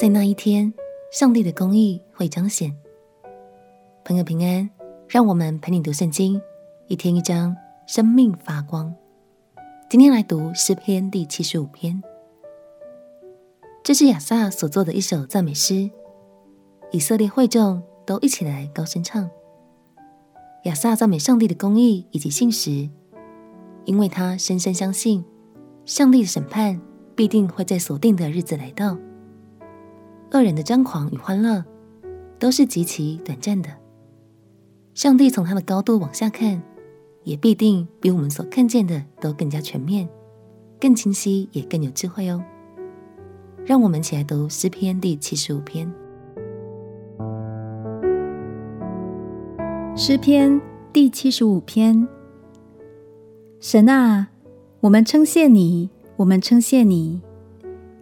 在那一天，上帝的公义会彰显。朋友平安，让我们陪你读圣经，一天一章，生命发光。今天来读诗篇第七十五篇，这是亚萨所作的一首赞美诗，以色列会众都一起来高声唱。亚萨赞美上帝的公义以及信实，因为他深深相信，上帝的审判必定会在所定的日子来到。恶人的张狂与欢乐都是极其短暂的。上帝从他的高度往下看，也必定比我们所看见的都更加全面、更清晰，也更有智慧哦。让我们起来读诗篇第七十五篇。诗篇第七十五篇：神啊，我们称谢你，我们称谢你，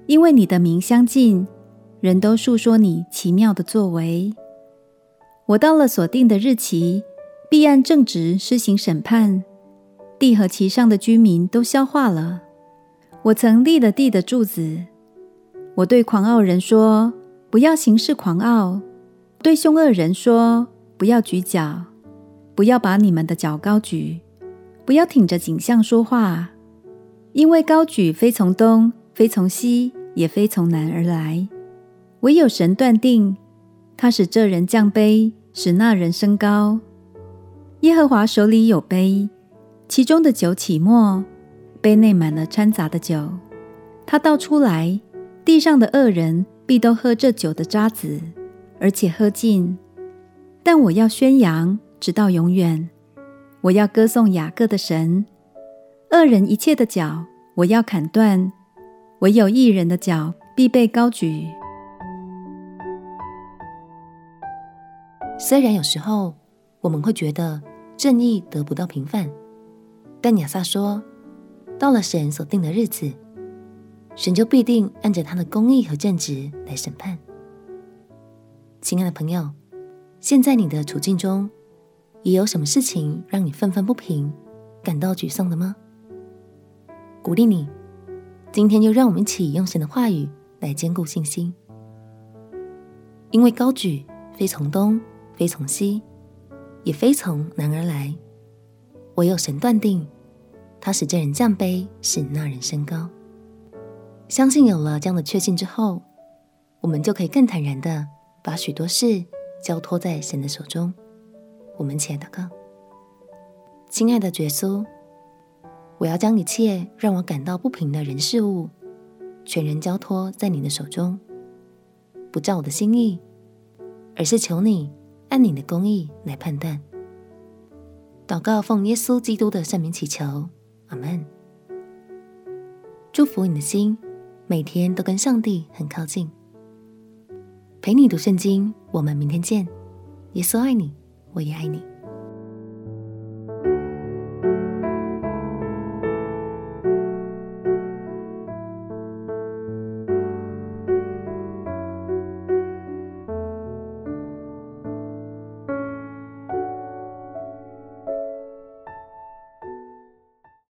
因为你的名相近。人都述说你奇妙的作为。我到了所定的日期，必按正直施行审判，地和其上的居民都消化了。我曾立了地的柱子。我对狂傲人说：“不要行事狂傲。”对凶恶人说：“不要举脚，不要把你们的脚高举，不要挺着颈项说话，因为高举非从东，非从西，也非从南而来。”唯有神断定，他使这人降卑，使那人升高。耶和华手里有杯，其中的酒起沫，杯内满了掺杂的酒。他倒出来，地上的恶人必都喝这酒的渣滓，而且喝尽。但我要宣扬，直到永远。我要歌颂雅各的神。恶人一切的脚，我要砍断；唯有一人的脚，必被高举。虽然有时候我们会觉得正义得不到平反，但亚萨说，到了神所定的日子，神就必定按着他的公义和正直来审判。亲爱的朋友，现在你的处境中也有什么事情让你愤愤不平、感到沮丧的吗？鼓励你，今天就让我们一起用神的话语来坚固信心，因为高举非从东。非从西，也非从南而来，唯有神断定，他使这人降卑，使那人升高。相信有了这样的确信之后，我们就可以更坦然的把许多事交托在神的手中。我们起来祷告，亲爱的耶稣，我要将一切让我感到不平的人事物，全然交托在你的手中，不照我的心意，而是求你。按你的公义来判断。祷告奉耶稣基督的圣名祈求，阿门。祝福你的心，每天都跟上帝很靠近。陪你读圣经，我们明天见。耶稣爱你，我也爱你。